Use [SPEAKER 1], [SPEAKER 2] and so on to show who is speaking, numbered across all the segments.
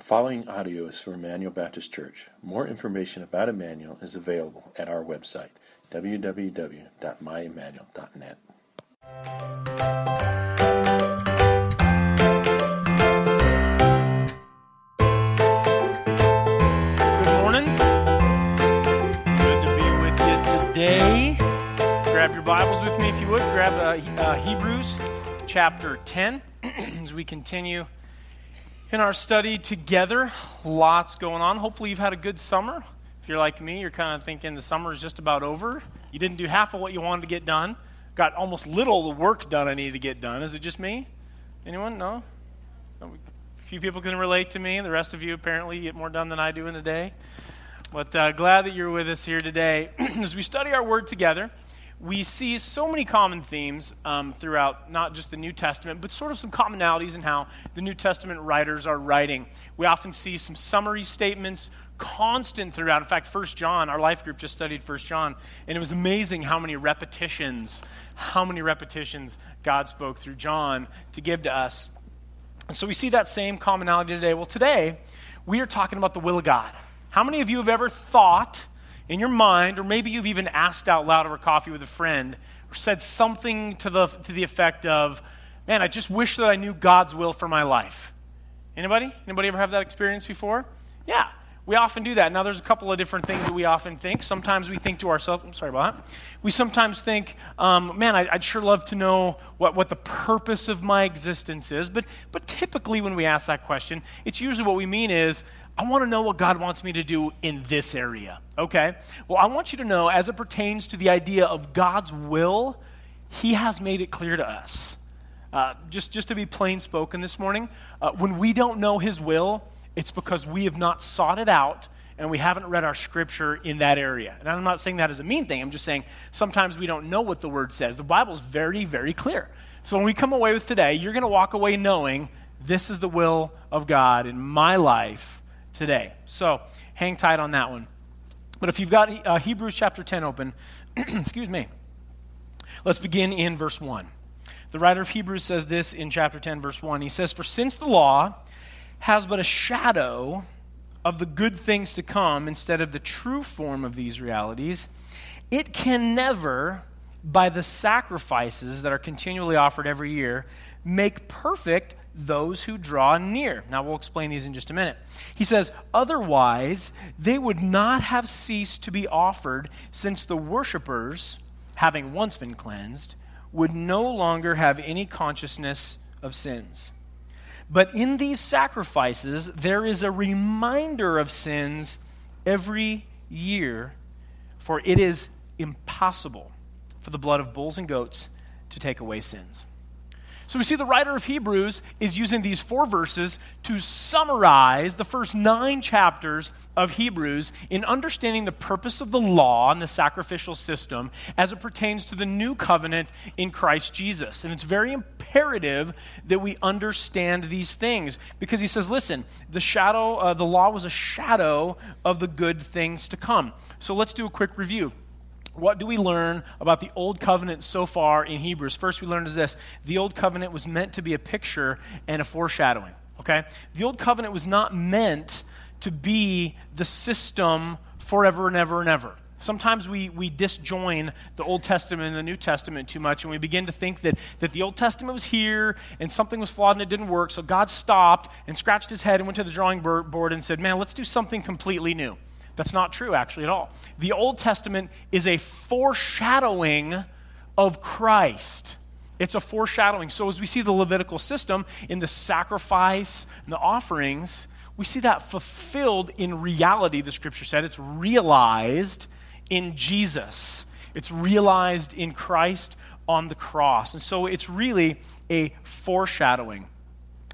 [SPEAKER 1] The following audio is from Emmanuel Baptist Church. More information about Emmanuel is available at our website, www.myemmanuel.net.
[SPEAKER 2] Good morning. Good to be with you today. Grab your Bibles with me if you would. Grab uh, uh, Hebrews chapter 10 as we continue in our study together. Lots going on. Hopefully, you've had a good summer. If you're like me, you're kind of thinking the summer is just about over. You didn't do half of what you wanted to get done. Got almost little of the work done I needed to get done. Is it just me? Anyone? No? A few people can relate to me. The rest of you apparently get more done than I do in a day. But uh, glad that you're with us here today. As we study our word together, we see so many common themes um, throughout not just the New Testament, but sort of some commonalities in how the New Testament writers are writing. We often see some summary statements constant throughout. In fact, First John, our life group just studied First John, and it was amazing how many repetitions, how many repetitions God spoke through John to give to us. And so we see that same commonality today. Well, today, we are talking about the will of God. How many of you have ever thought in your mind, or maybe you've even asked out loud over coffee with a friend, or said something to the, to the effect of, man, I just wish that I knew God's will for my life? Anybody? Anybody ever have that experience before? Yeah. We often do that. Now, there's a couple of different things that we often think. Sometimes we think to ourselves, I'm sorry about that. We sometimes think, um, man, I, would sure love to know what, what the purpose of my existence is. But, but typically, when we ask that question, it's usually what we mean is, I want to know what God wants me to do in this area. Okay? Well, I want you to know, as it pertains to the idea of God's will, He has made it clear to us. Uh, just, just to be plain spoken this morning, uh, when we don't know His will, it's because we have not sought it out and we haven't read our scripture in that area. And I'm not saying that as a mean thing. I'm just saying sometimes we don't know what the word says. The Bible's very, very clear. So when we come away with today, you're going to walk away knowing this is the will of God in my life today. So hang tight on that one. But if you've got uh, Hebrews chapter 10 open, excuse me, let's begin in verse 1. The writer of Hebrews says this in chapter 10, verse 1. He says, For since the law has but a shadow of the good things to come instead of the true form of these realities, it can never, by the sacrifices that are continually offered every year, make perfect those who draw near. Now, we'll explain these in just a minute. He says, Otherwise, they would not have ceased to be offered, since the worshippers, having once been cleansed, would no longer have any consciousness of sins. But in these sacrifices, there is a reminder of sins every year, for it is impossible for the blood of bulls and goats to take away sins. So we see the writer of Hebrews is using these four verses to summarize the first nine chapters of Hebrews in understanding the purpose of the law and the sacrificial system as it pertains to the new covenant in Christ Jesus. And it's very imperative that we understand these things because he says, listen, the shadow, uh, the law was a shadow of the good things to come. So let's do a quick review what do we learn about the Old Covenant so far in Hebrews? First, we learned is this the Old Covenant was meant to be a picture and a foreshadowing, okay? The Old Covenant was not meant to be the system forever and ever and ever. Sometimes we, we disjoin the Old Testament and the New Testament too much, and we begin to think that, that the Old Testament was here and something was flawed and it didn't work, so God stopped and scratched his head and went to the drawing board and said, Man, let's do something completely new. That's not true, actually, at all. The Old Testament is a foreshadowing of Christ. It's a foreshadowing. So, as we see the Levitical system in the sacrifice and the offerings, we see that fulfilled in reality, the scripture said. It's realized in Jesus, it's realized in Christ on the cross. And so, it's really a foreshadowing.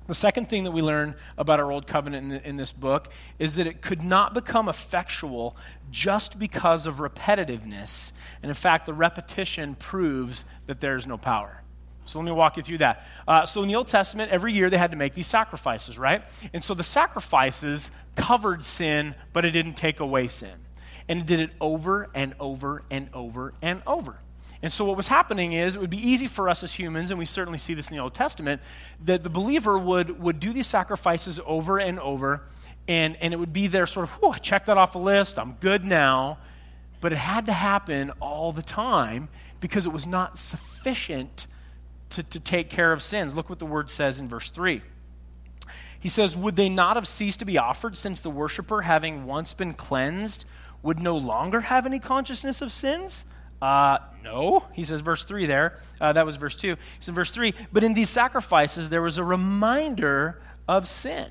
[SPEAKER 2] The second thing that we learn about our Old Covenant in, in, this book is that it could not become effectual just because of repetitiveness. And in fact, the repetition proves that there's no power. So let me walk you through that. Uh, so in the Old Testament, every year they had to make these sacrifices, right? And so the sacrifices covered sin, but it didn't take away sin. And it did it over and over and over and over. And so, what was happening is it would be easy for us as humans, and we certainly see this in the Old Testament, that the believer would, would do these sacrifices over and over, and, and it would be there sort of, whew, I checked that off the list, I'm good now. But it had to happen all the time because it was not sufficient to, to take care of sins. Look what the word says in verse 3. He says, Would they not have ceased to be offered since the worshiper, having once been cleansed, would no longer have any consciousness of sins? Uh, no, he says, verse 3 there. Uh, that was verse 2. He said, verse 3, but in these sacrifices there was a reminder of sin.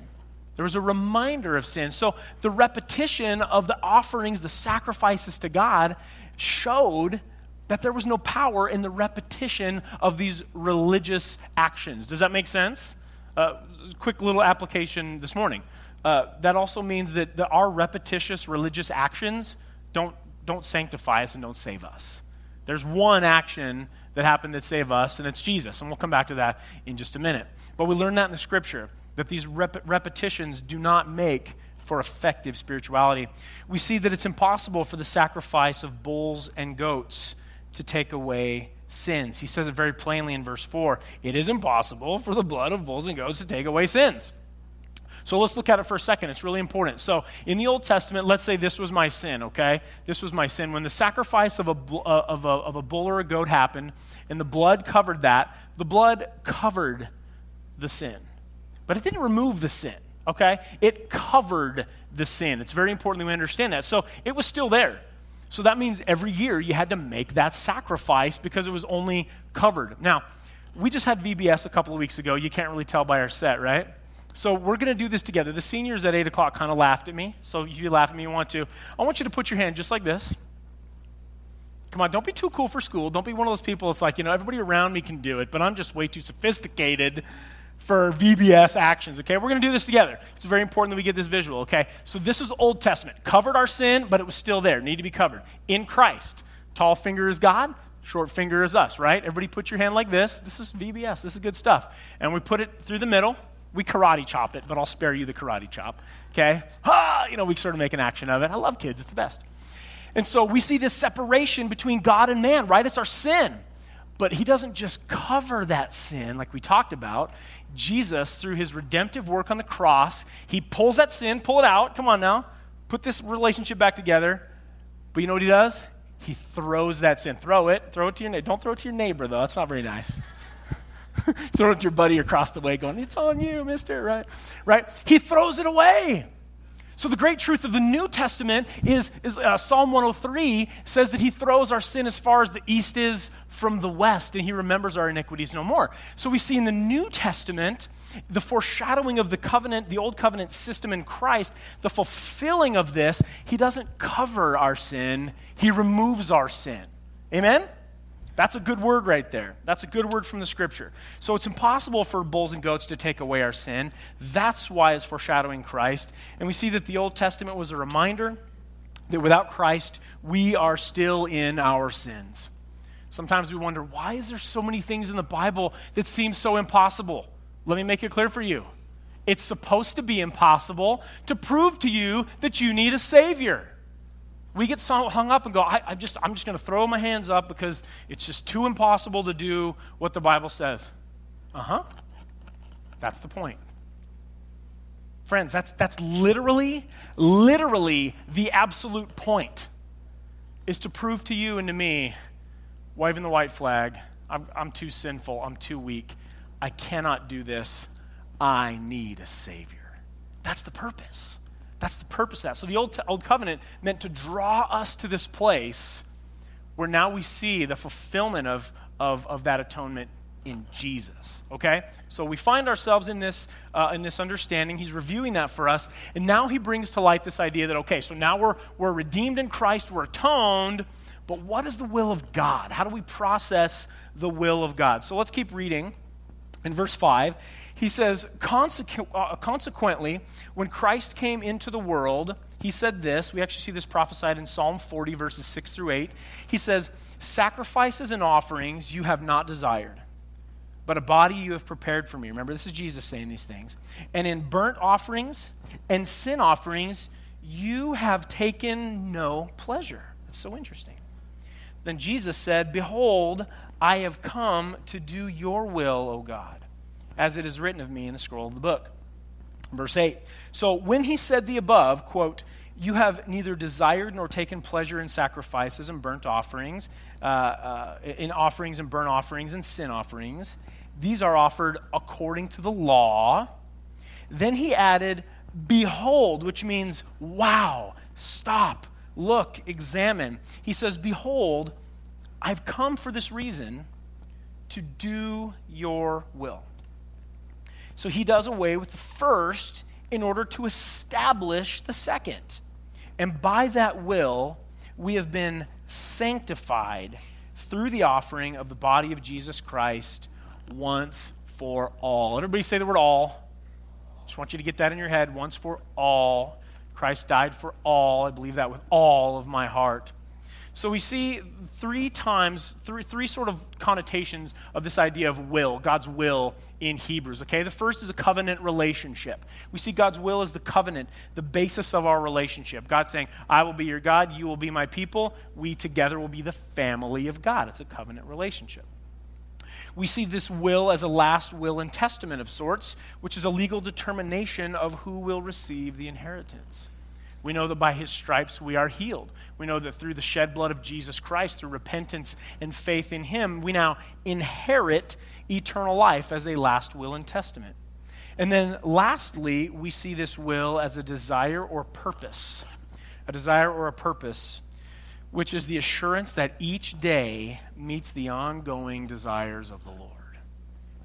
[SPEAKER 2] There was a reminder of sin. So the repetition of the offerings, the sacrifices to God, showed that there was no power in the repetition of these religious actions. Does that make sense? Uh, quick little application this morning. Uh, that also means that the, our repetitious religious actions don't don't sanctify us and don't save us. There's one action that happened that saved us, and it's Jesus. And we'll come back to that in just a minute. But we learn that in the scripture, that these rep- repetitions do not make for effective spirituality. We see that it's impossible for the sacrifice of bulls and goats to take away sins. He says it very plainly in verse 4 it is impossible for the blood of bulls and goats to take away sins. So let's look at it for a second. It's really important. So in the Old Testament, let's say this was my sin, okay? This was my sin. When the sacrifice of a, uh, of a, of a bull or a goat happened and the blood covered that, the blood covered the sin. But it didn't remove the sin, okay? It covered the sin. It's very important that we understand that. So it was still there. So that means every year you had to make that sacrifice because it was only covered. Now, we just had VBS a couple of weeks ago. You can't really tell by our set, right? So we're going to do this together. The seniors at 8 o'clock kind of laughed at me. So if you laugh at me, you want to. I want you to put your hand just like this. Come on, don't be too cool for school. Don't be one of those people It's like, you know, everybody around me can do it, but I'm just way too sophisticated for VBS actions, okay? We're going to do this together. It's very important that we get this visual, okay? So this is Old Testament. Covered our sin, but it was still there. Need to be covered. In Christ. Tall finger is God, short finger is us, right? Everybody put your hand like this. This is VBS. This is good stuff. And we put it through the middle we karate chop it, but I'll spare you the karate chop. Okay? Ha! You know, we sort of make an action of it. I love kids, it's the best. And so we see this separation between God and man, right? It's our sin. But he doesn't just cover that sin like we talked about. Jesus, through his redemptive work on the cross, he pulls that sin, pull it out. Come on now. Put this relationship back together. But you know what he does? He throws that sin. Throw it. Throw it to your neighbor. Don't throw it to your neighbor, though. That's not very nice. Throw it to your buddy across the way, going, It's on you, mister, right? Right? He throws it away. So, the great truth of the New Testament is, is uh, Psalm 103 says that he throws our sin as far as the east is from the west, and he remembers our iniquities no more. So, we see in the New Testament the foreshadowing of the covenant, the old covenant system in Christ, the fulfilling of this. He doesn't cover our sin, he removes our sin. Amen? That's a good word right there. That's a good word from the scripture. So it's impossible for bulls and goats to take away our sin. That's why it's foreshadowing Christ. And we see that the Old Testament was a reminder that without Christ, we are still in our sins. Sometimes we wonder, why is there so many things in the Bible that seem so impossible? Let me make it clear for you. It's supposed to be impossible to prove to you that you need a Savior we get so hung up and go, I, I just, I'm just going to throw my hands up because it's just too impossible to do what the Bible says. Uh huh. That's the point. Friends, that's, that's literally, literally the absolute point is to prove to you and to me, waving the white flag, I'm, I'm too sinful, I'm too weak, I cannot do this, I need a Savior. That's the purpose. That's the purpose of that. So the Old, Old Covenant meant to draw us to this place where now we see the fulfillment of, of, of that atonement in Jesus. Okay? So we find ourselves in this, uh, in this understanding. He's reviewing that for us. And now he brings to light this idea that, okay, so now we're, we're redeemed in Christ, we're atoned, but what is the will of God? How do we process the will of God? So let's keep reading. In verse 5, he says, uh, Consequently, when Christ came into the world, he said this. We actually see this prophesied in Psalm 40, verses 6 through 8. He says, Sacrifices and offerings you have not desired, but a body you have prepared for me. Remember, this is Jesus saying these things. And in burnt offerings and sin offerings, you have taken no pleasure. That's so interesting. Then Jesus said, Behold, I have come to do your will, O God, as it is written of me in the scroll of the book. Verse 8. So when he said the above, quote, you have neither desired nor taken pleasure in sacrifices and burnt offerings, uh, uh, in offerings and burnt offerings and sin offerings. These are offered according to the law. Then he added, Behold, which means, wow, stop, look, examine. He says, Behold, I've come for this reason to do your will. So he does away with the first in order to establish the second. And by that will, we have been sanctified through the offering of the body of Jesus Christ once for all. Everybody say the word all. Just want you to get that in your head once for all. Christ died for all. I believe that with all of my heart. So we see three times, three, three sort of connotations of this idea of will, God's will in Hebrews. Okay, the first is a covenant relationship. We see God's will as the covenant, the basis of our relationship. God saying, I will be your God, you will be my people, we together will be the family of God. It's a covenant relationship. We see this will as a last will and testament of sorts, which is a legal determination of who will receive the inheritance. We know that by his stripes we are healed. We know that through the shed blood of Jesus Christ, through repentance and faith in him, we now inherit eternal life as a last will and testament. And then lastly, we see this will as a desire or purpose. A desire or a purpose, which is the assurance that each day meets the ongoing desires of the Lord.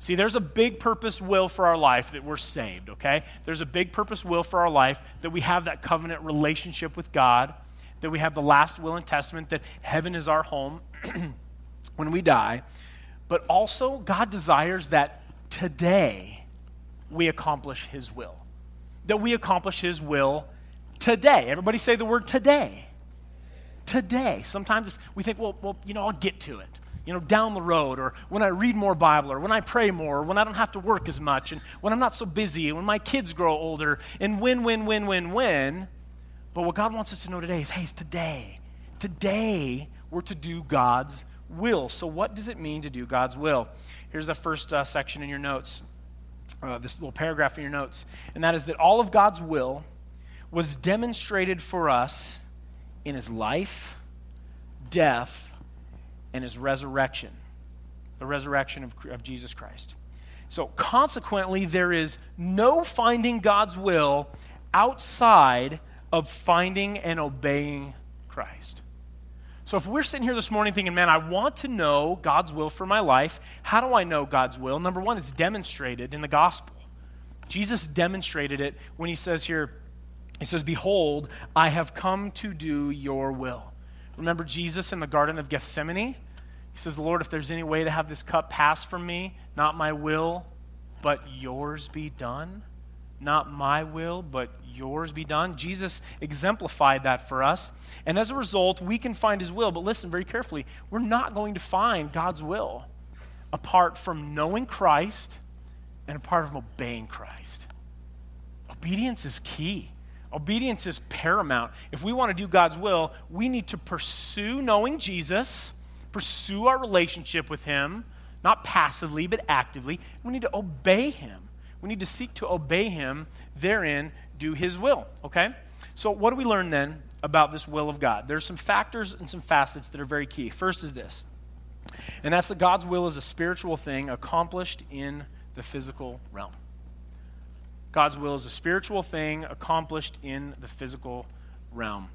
[SPEAKER 2] See, there's a big purpose will for our life that we're saved, okay? There's a big purpose will for our life that we have that covenant relationship with God, that we have the last will and testament, that heaven is our home when we die. But also, God desires that today we accomplish His will. That we accomplish His will today. Everybody say the word today. Today. Sometimes we think, well, well, you know, I'll get to it you know, down the road, or when I read more Bible, or when I pray more, or when I don't have to work as much, and when I'm not so busy, and when my kids grow older, and win, win, win, win, win. But what God wants us to know today is hey, it's today. Today, we're to do God's will. So, what does it mean to do God's will? Here's the first uh, section in your notes, uh, this little paragraph in your notes, and that is that all of God's will was demonstrated for us in his life, death, and his resurrection, the resurrection of, of Jesus Christ. So, consequently, there is no finding God's will outside of finding and obeying Christ. So, if we're sitting here this morning thinking, man, I want to know God's will for my life, how do I know God's will? Number one, it's demonstrated in the gospel. Jesus demonstrated it when he says here, he says, Behold, I have come to do your will. Remember Jesus in the Garden of Gethsemane? He says, Lord, if there's any way to have this cup pass from me, not my will, but yours be done. Not my will, but yours be done. Jesus exemplified that for us. And as a result, we can find his will. But listen very carefully we're not going to find God's will apart from knowing Christ and apart from obeying Christ. Obedience is key. Obedience is paramount. If we want to do God's will, we need to pursue knowing Jesus, pursue our relationship with Him, not passively, but actively. We need to obey Him. We need to seek to obey Him, therein, do His will. Okay? So, what do we learn then about this will of God? There's some factors and some facets that are very key. First is this, and that's that God's will is a spiritual thing accomplished in the physical realm. God's will is a spiritual thing accomplished in the physical realm.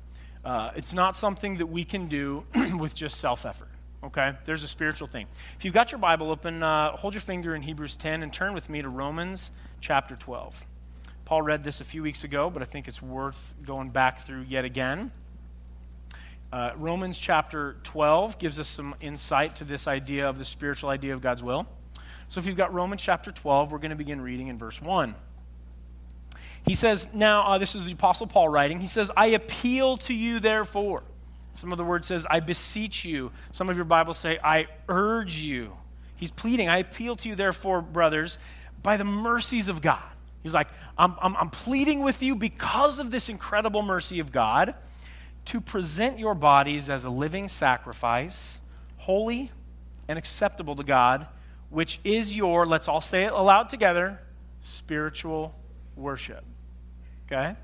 [SPEAKER 2] Uh, it's not something that we can do with just self effort. Okay? There's a spiritual thing. If you've got your Bible open, uh, hold your finger in Hebrews 10 and turn with me to Romans chapter 12. Paul read this a few weeks ago, but I think it's worth going back through yet again. Uh, Romans chapter 12 gives us some insight to this idea of the spiritual idea of God's will. So if you've got Romans chapter 12, we're going to begin reading in verse 1. He says, now, uh, this is the Apostle Paul writing. He says, I appeal to you, therefore. Some of the word says, I beseech you. Some of your Bibles say, I urge you. He's pleading, I appeal to you, therefore, brothers, by the mercies of God. He's like, I'm, I'm, I'm pleading with you because of this incredible mercy of God. to present your bodies as a living sacrifice, holy and acceptable to God, which is your, let's all say it aloud together, spiritual worship. Okay?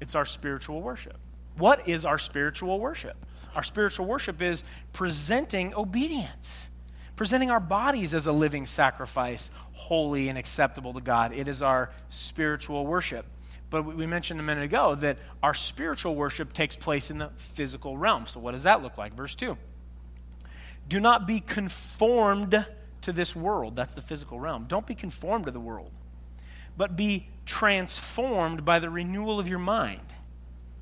[SPEAKER 2] It's our spiritual worship. What is our spiritual worship? Our spiritual worship is presenting obedience, presenting our bodies as a living sacrifice, holy and acceptable to God. It is our spiritual worship. But we mentioned a minute ago that our spiritual worship takes place in the physical realm. So, what does that look like? Verse 2 Do not be conformed to this world. That's the physical realm. Don't be conformed to the world, but be transformed by the renewal of your mind,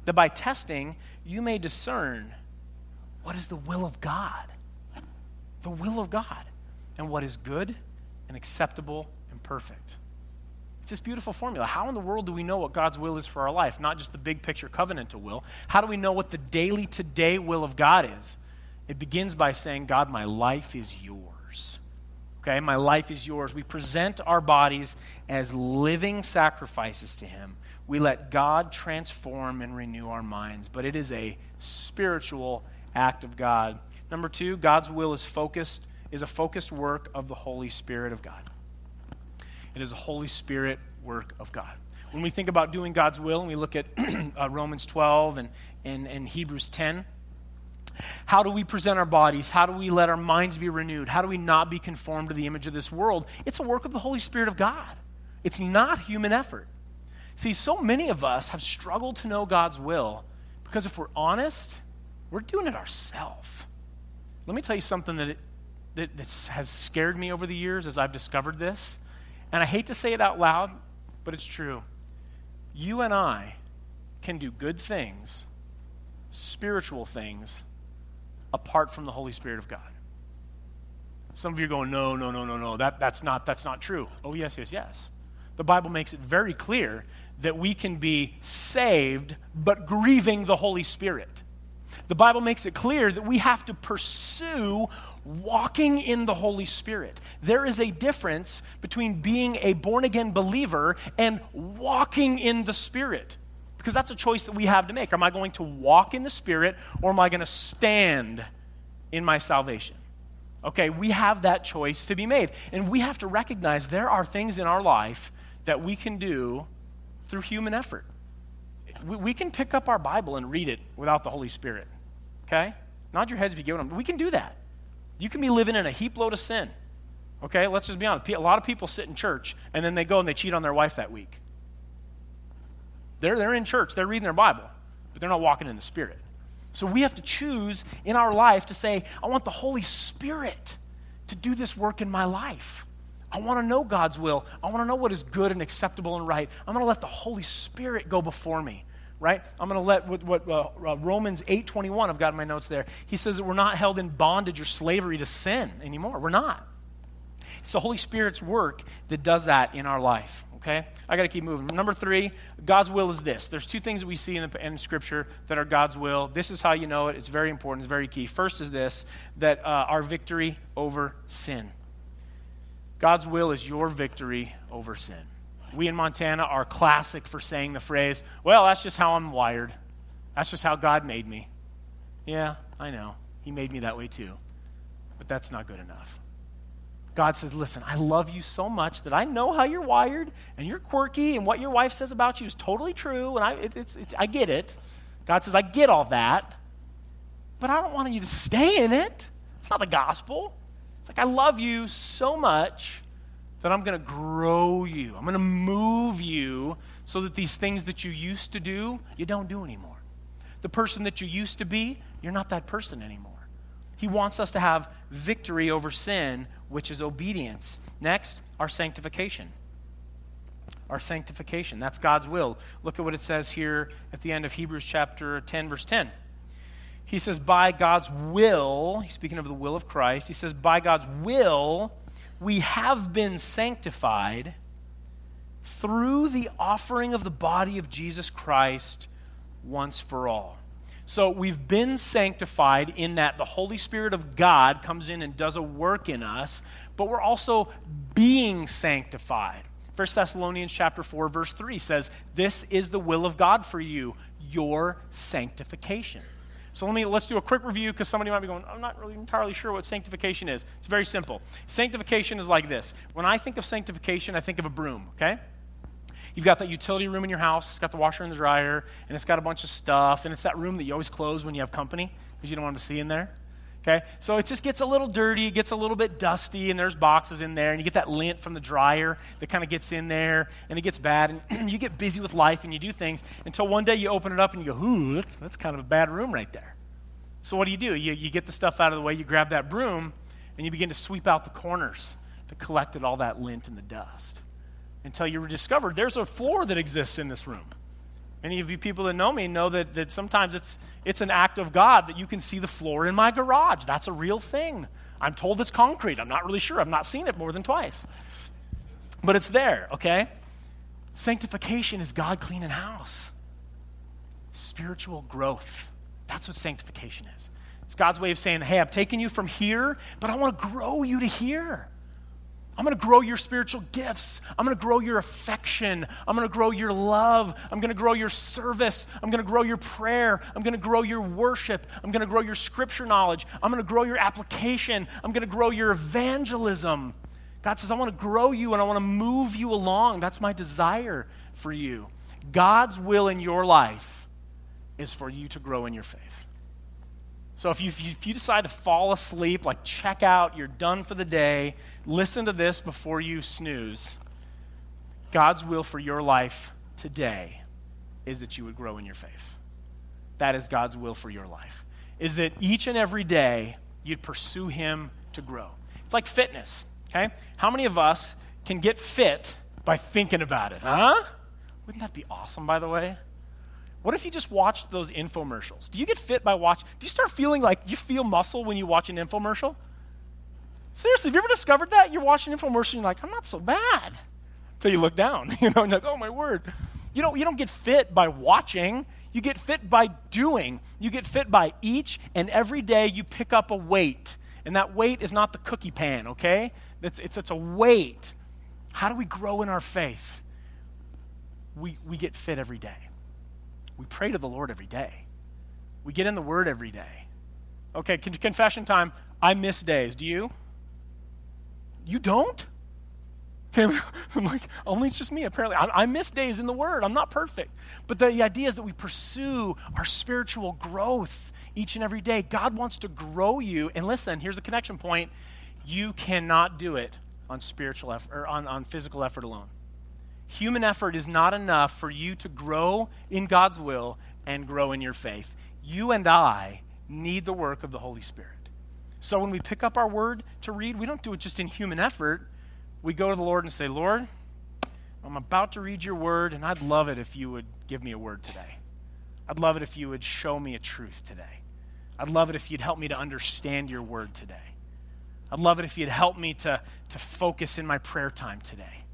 [SPEAKER 2] that by testing you may discern what is the will of God. The will of God. And what is good and acceptable and perfect. It's this beautiful formula. How in the world do we know what God's will is for our life? Not just the big picture covenantal will. How do we know what the daily today will of God is? It begins by saying, God, my life is yours. Okay, my life is yours. We present our bodies as living sacrifices to Him. We let God transform and renew our minds, but it is a spiritual act of God. Number two, God's will is focused, is a focused work of the Holy Spirit of God. It is a Holy Spirit work of God. When we think about doing God's will and we look at uh, Romans 12 and, and, and Hebrews 10, how do we present our bodies? How do we let our minds be renewed? How do we not be conformed to the image of this world? It's a work of the Holy Spirit of God. It's not human effort. See, so many of us have struggled to know God's will because if we're honest, we're doing it ourselves. Let me tell you something that, it, that has scared me over the years as I've discovered this. And I hate to say it out loud, but it's true. You and I can do good things, spiritual things, apart from the Holy Spirit of God. Some of you are going, no, no, no, no, no. That, that's, not, that's not true. Oh, yes, yes, yes. The Bible makes it very clear that we can be saved, but grieving the Holy Spirit. The Bible makes it clear that we have to pursue walking in the Holy Spirit. There is a difference between being a born again believer and walking in the Spirit. Because that's a choice that we have to make. Am I going to walk in the Spirit or am I going to stand in my salvation? Okay, we have that choice to be made. And we have to recognize there are things in our life that we can do through human effort we, we can pick up our Bible and read it without the Holy Spirit. Okay? Nod your heads if you get what I'm. We can do that. You can be living in a heap load of sin. Okay? Let's just be honest. A lot of people sit in church and then they go and they cheat on their wife that week. They're, they're in church, they're reading their Bible, but they're not walking in the Spirit. So we have to choose in our life to say, I want the Holy Spirit to do this work in my life. I want to know God's will. I want to know what is good and acceptable and right. I'm going to let the Holy Spirit go before me right? I'm going to let what, what uh, uh, Romans 8:21. I've got in my notes there. He says that we're not held in bondage or slavery to sin anymore. We're not. It's the Holy Spirit's work that does that in our life. Okay, I got to keep moving. Number three, God's will is this. There's two things that we see in, the, in Scripture that are God's will. This is how you know it. It's very important. It's very key. First is this: that uh, our victory over sin. God's will is your victory over sin. We in Montana are classic for saying the phrase, well, that's just how I'm wired. That's just how God made me. Yeah, I know. He made me that way too. But that's not good enough. God says, listen, I love you so much that I know how you're wired and you're quirky and what your wife says about you is totally true and I, it, it's, it's, I get it. God says, I get all that, but I don't want you to stay in it. It's not the gospel. It's like, I love you so much that I'm going to grow you. I'm going to move you so that these things that you used to do, you don't do anymore. The person that you used to be, you're not that person anymore. He wants us to have victory over sin, which is obedience. Next, our sanctification. Our sanctification. That's God's will. Look at what it says here at the end of Hebrews chapter 10, verse 10. He says, By God's will, he's speaking of the will of Christ, he says, By God's will, we have been sanctified through the offering of the body of Jesus Christ once for all. So we've been sanctified in that the Holy Spirit of God comes in and does a work in us, but we're also being sanctified. 1 Thessalonians chapter 4 verse 3 says, "This is the will of God for you, your sanctification." So let me let's do a quick review because somebody might be going, I'm not really entirely sure what sanctification is. It's very simple. Sanctification is like this. When I think of sanctification, I think of a broom, okay? You've got that utility room in your house, it's got the washer and the dryer, and it's got a bunch of stuff, and it's that room that you always close when you have company because you don't want them to see in there. Okay? So it just gets a little dirty, it gets a little bit dusty, and there's boxes in there, and you get that lint from the dryer that kind of gets in there, and it gets bad, and you get busy with life and you do things until one day you open it up and you go, ooh, that's, that's kind of a bad room right there. So what do you do? You, you get the stuff out of the way, you grab that broom, and you begin to sweep out the corners that collected all that lint and the dust until you were discovered there's a floor that exists in this room. Many of you people that know me know that, that sometimes it's, it's an act of God that you can see the floor in my garage. That's a real thing. I'm told it's concrete. I'm not really sure. I've not seen it more than twice. But it's there, okay? Sanctification is God cleaning house. Spiritual growth. That's what sanctification is. It's God's way of saying, hey, I've taken you from here, but I want to grow you to here. I'm going to grow your spiritual gifts. I'm going to grow your affection. I'm going to grow your love. I'm going to grow your service. I'm going to grow your prayer. I'm going to grow your worship. I'm going to grow your scripture knowledge. I'm going to grow your application. I'm going to grow your evangelism. God says, I want to grow you and I want to move you along. That's my desire for you. God's will in your life is for you to grow in your faith. So if you, if you decide to fall asleep, like check out, you're done for the day, listen to this before you snooze. God's will for your life today is that you would grow in your faith. That is God's will for your life. Is that each and every day you'd pursue Him to grow. It's like fitness, okay? How many of us can get fit by thinking about it, huh? Wouldn't that be awesome, by the way? What if you just watched those infomercials? Do you get fit by watching? Do you start feeling like you feel muscle when you watch an infomercial? Seriously, have you ever discovered that? You're watching an infomercial and you're like, I'm not so bad. Until you look down, you know, and you're like, oh my word. You don't, you don't get fit by watching. You get fit by doing. You get fit by each and every day you pick up a weight. And that weight is not the cookie pan, okay? It's, it's, it's a weight. How do we grow in our faith? We, we get fit every day. We pray to the Lord every day. We get in the Word every day. Okay, con- confession time. I miss days. Do you? You don't? I'm like, only it's just me, apparently. I, I, miss days in the Word. I'm not perfect. But the, the idea is that we pursue our spiritual growth each and every day. God wants to grow you. And listen, here's the connection point you cannot do it on spiritual effort or on, on physical effort alone. Human effort is not enough for you to grow in God's will and grow in your faith. You and I need the work of the Holy Spirit. So when we pick up our word to read, we don't do it just in human effort. We go to the Lord and say, Lord, I'm about to read your word, and I'd love it if you would give me a word today. I'd love it if you would show me a truth today. I'd love it if you'd help me to understand your word today. I'd love it if you'd help me to, to focus in my prayer time today.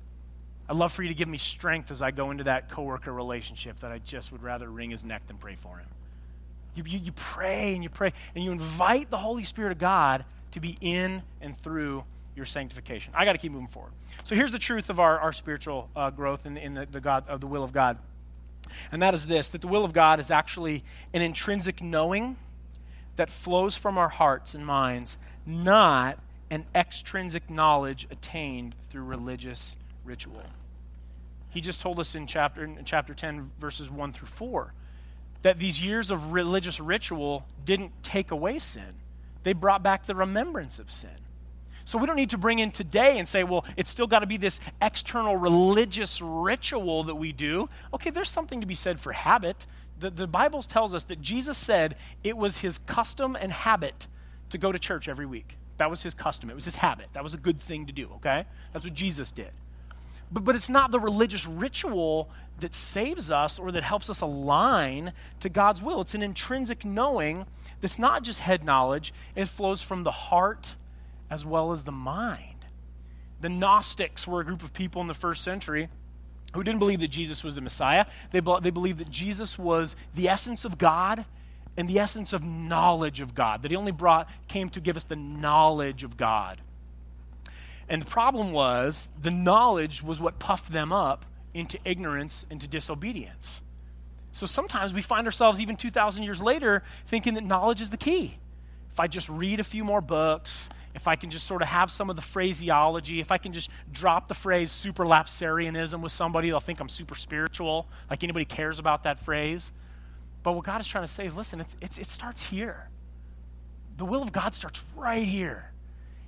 [SPEAKER 2] I'd love for you to give me strength as I go into that coworker relationship that I just would rather wring his neck than pray for him. You, you, you pray and you pray and you invite the Holy Spirit of God to be in and through your sanctification. I got to keep moving forward. So here's the truth of our, our spiritual uh, growth in, in the, the, God, of the will of God. And that is this that the will of God is actually an intrinsic knowing that flows from our hearts and minds, not an extrinsic knowledge attained through religious ritual. He just told us in chapter, in chapter 10, verses 1 through 4, that these years of religious ritual didn't take away sin, they brought back the remembrance of sin. So we don't need to bring in today and say, well, it's still got to be this external religious ritual that we do. Okay, there's something to be said for habit. The, the Bible tells us that Jesus said it was his custom and habit to go to church every week. That was his custom. It was his habit. That was a good thing to do, okay? That's what Jesus did. But, but it's not the religious ritual that saves us or that helps us align to God's will. It's an intrinsic knowing that's not just head knowledge, it flows from the heart as well as the mind. The Gnostics were a group of people in the first century who didn't believe that Jesus was the Messiah. They, they believed that Jesus was the essence of God and the essence of knowledge of God, that he only brought, came to give us the knowledge of God. And the problem was the knowledge was what puffed them up into ignorance, into disobedience. So sometimes we find ourselves, even 2,000 years later, thinking that knowledge is the key. If I just read a few more books, if I can just sort of have some of the phraseology, if I can just drop the phrase superlapsarianism with somebody, they'll think I'm super spiritual, like anybody cares about that phrase. But what God is trying to say is listen, it's, it's, it starts here. The will of God starts right here.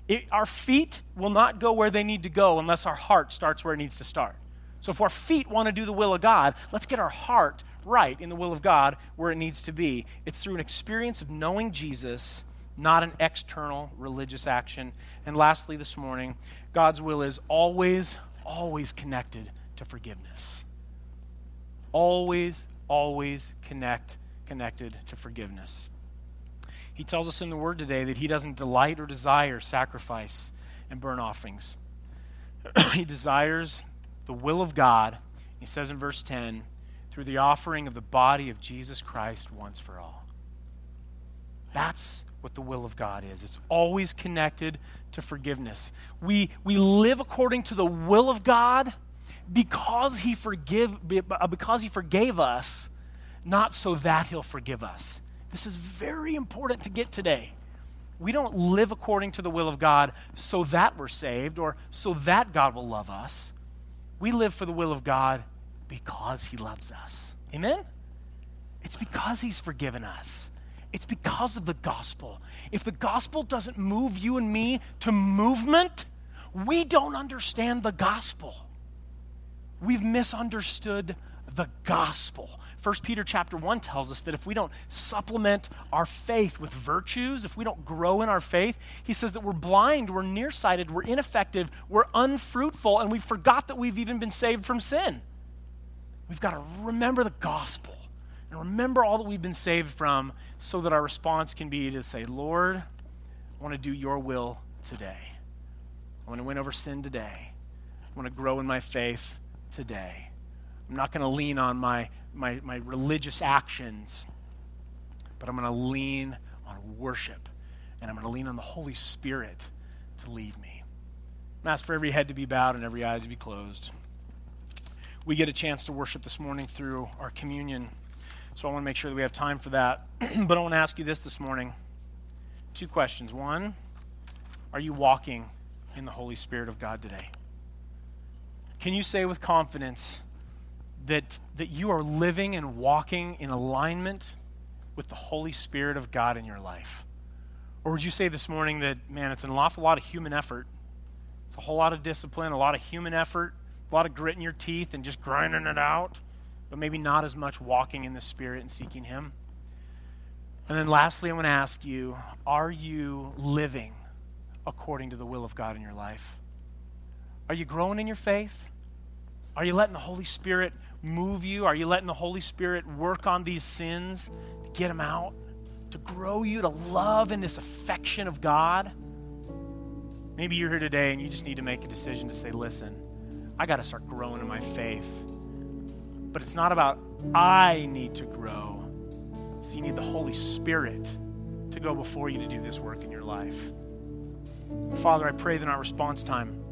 [SPEAKER 2] It, our feet will not go where they need to go unless our heart starts where it needs to start. So if our feet want to do the will of God, let's get our heart right in the will of God where it needs to be. It's through an experience of knowing Jesus, not an external religious action. And lastly, this morning, God's will is always, always connected to forgiveness. Always, always connect, connected to forgiveness. He tells us in the Word today that He doesn't delight or desire sacrifice and burnt offerings. he desires the will of God. He says in verse 10 through the offering of the body of Jesus Christ once for all. That's what the will of God is. It's always connected to forgiveness. We, we live according to the will of God because he, forgive, uh, because he forgave us, not so that he'll forgive us. This is very important to get today. We don't live according to the will of God so that we're saved or so that God will love us. We live for the will of God because He loves us. Amen? It's because He's forgiven us. It's because of the gospel. If the gospel doesn't move you and me to movement, we don't understand the gospel. We've misunderstood the gospel. 1 Peter chapter 1 tells us that if we don't supplement our faith with virtues, if we don't grow in our faith, he says that we're blind, we're nearsighted, we're ineffective, we're unfruitful, and we forgot that we've even been saved from sin. We've got to remember the gospel and remember all that we've been saved from so that our response can be to say, Lord, I want to do your will today. I want to win over sin today. I want to grow in my faith today. I'm not going to lean on my, my, my religious actions, but I'm going to lean on worship. And I'm going to lean on the Holy Spirit to lead me. I'm ask for every head to be bowed and every eye to be closed. We get a chance to worship this morning through our communion. So I want to make sure that we have time for that. but I want to ask you this this morning two questions. One, are you walking in the Holy Spirit of God today? Can you say with confidence, that, that you are living and walking in alignment with the Holy Spirit of God in your life? Or would you say this morning that, man, it's an awful lot of human effort? It's a whole lot of discipline, a lot of human effort, a lot of grit in your teeth and just grinding it out, but maybe not as much walking in the Spirit and seeking Him? And then lastly, I want to ask you are you living according to the will of God in your life? Are you growing in your faith? Are you letting the Holy Spirit move you? Are you letting the Holy Spirit work on these sins to get them out? To grow you to love in this affection of God? Maybe you're here today and you just need to make a decision to say, listen, I got to start growing in my faith. But it's not about I need to grow. So you need the Holy Spirit to go before you to do this work in your life. Father, I pray that in our response time,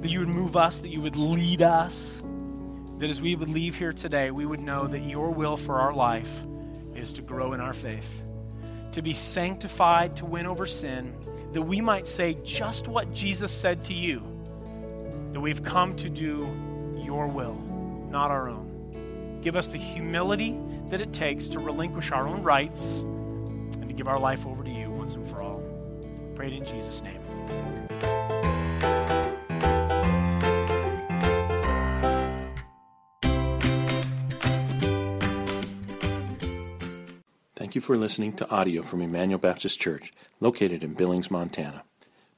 [SPEAKER 2] that you would move us, that you would lead us, that as we would leave here today, we would know that your will for our life is to grow in our faith, to be sanctified, to win over sin, that we might say just what Jesus said to you, that we've come to do your will, not our own. Give us the humility that it takes to relinquish our own rights and to give our life over to you once and for all. Pray it in Jesus' name.
[SPEAKER 1] You for listening to audio from Emmanuel Baptist Church, located in Billings, Montana.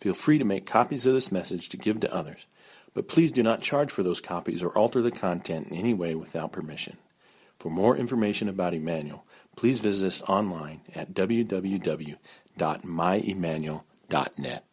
[SPEAKER 1] Feel free to make copies of this message to give to others, but please do not charge for those copies or alter the content in any way without permission. For more information about Emmanuel, please visit us online at www.myemmanuel.net.